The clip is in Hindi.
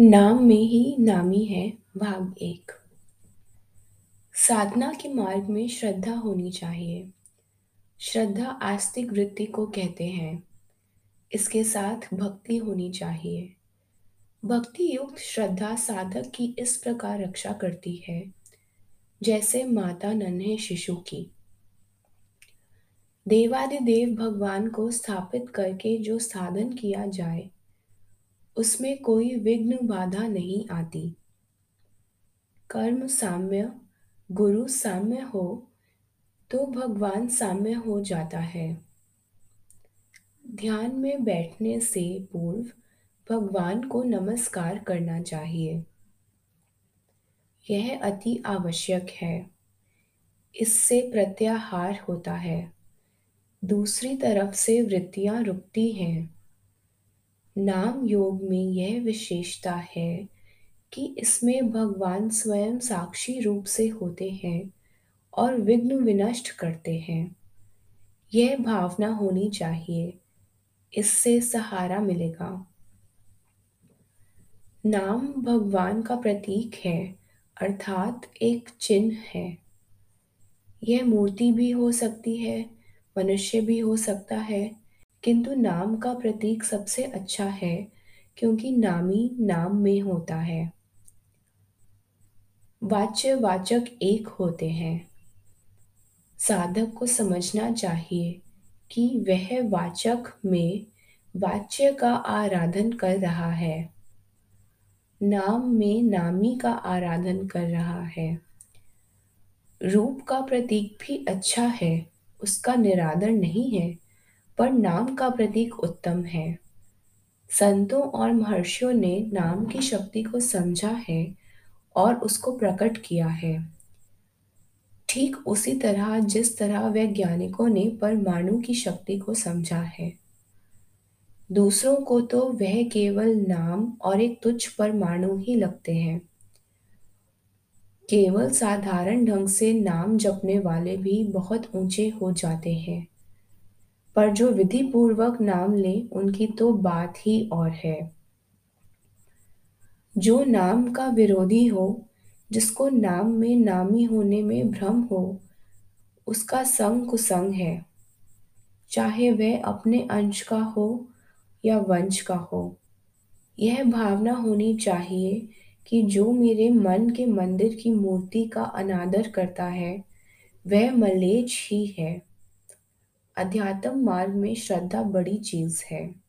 नाम में ही नामी है भाग एक। साधना के मार्ग में श्रद्धा होनी चाहिए। श्रद्धा आस्तिक वृत्ति को कहते हैं। इसके साथ भक्ति होनी चाहिए। भक्ति युक्त श्रद्धा साधक की इस प्रकार रक्षा करती है, जैसे माता नन्हे शिशु की। देवादिदेव भगवान को स्थापित करके जो साधन किया जाए उसमें कोई विघ्न बाधा नहीं आती। कर्म साम्य, गुरु साम्य हो तो भगवान साम्य हो जाता है। ध्यान में बैठने से पूर्व भगवान को नमस्कार करना चाहिए। यह अति आवश्यक है। इससे प्रत्याहार होता है। दूसरी तरफ़ से वृत्तियाँ रुकती हैं। नाम योग में यह विशेषता है कि इसमें भगवान स्वयं साक्षी रूप से होते हैं और विघ्न विनष्ट करते हैं। यह भावना होनी चाहिए। इससे सहारा मिलेगा। नाम भगवान का प्रतीक है, अर्थात एक चिन्ह है। यह मूर्ति भी हो सकती है, मनुष्य भी हो सकता है किंतु नाम का प्रतीक सबसे अच्छा है, क्योंकि नामी नाम में होता है। वाच्य वाचक एक होते हैं। साधक को समझना चाहिए कि वह वाचक में वाच्य का आराधन कर रहा है। नाम में नामी का आराधन कर रहा है। रूप का प्रतीक भी अच्छा है, उसका निरादर नहीं है। पर नाम का प्रतीक उत्तम है। संतों और महर्षियों ने नाम की शक्ति को समझा है और उसको प्रकट किया है। ठीक उसी तरह जिस तरह वैज्ञानिकों ने परमाणु की शक्ति को समझा है। दूसरों को तो वह केवल नाम और एक तुच्छ परमाणु ही लगते हैं। केवल साधारण ढंग से नाम जपने वाले भी बहुत ऊँचे हो जाते हैं। पर जो विधि पूर्वक नाम ले, उनकी तो बात ही और है। जो नाम का विरोधी हो, जिसको नाम में नामी होने में भ्रम हो, उसका संग कुसंग है। चाहे वह अपने अंश का हो या वंश का हो, यह भावना होनी चाहिए कि जो मेरे मन के मंदिर की मूर्ति का अनादर करता है, वह मलेच ही है। अध्यात्म मार्ग में श्रद्धा बड़ी चीज़ है।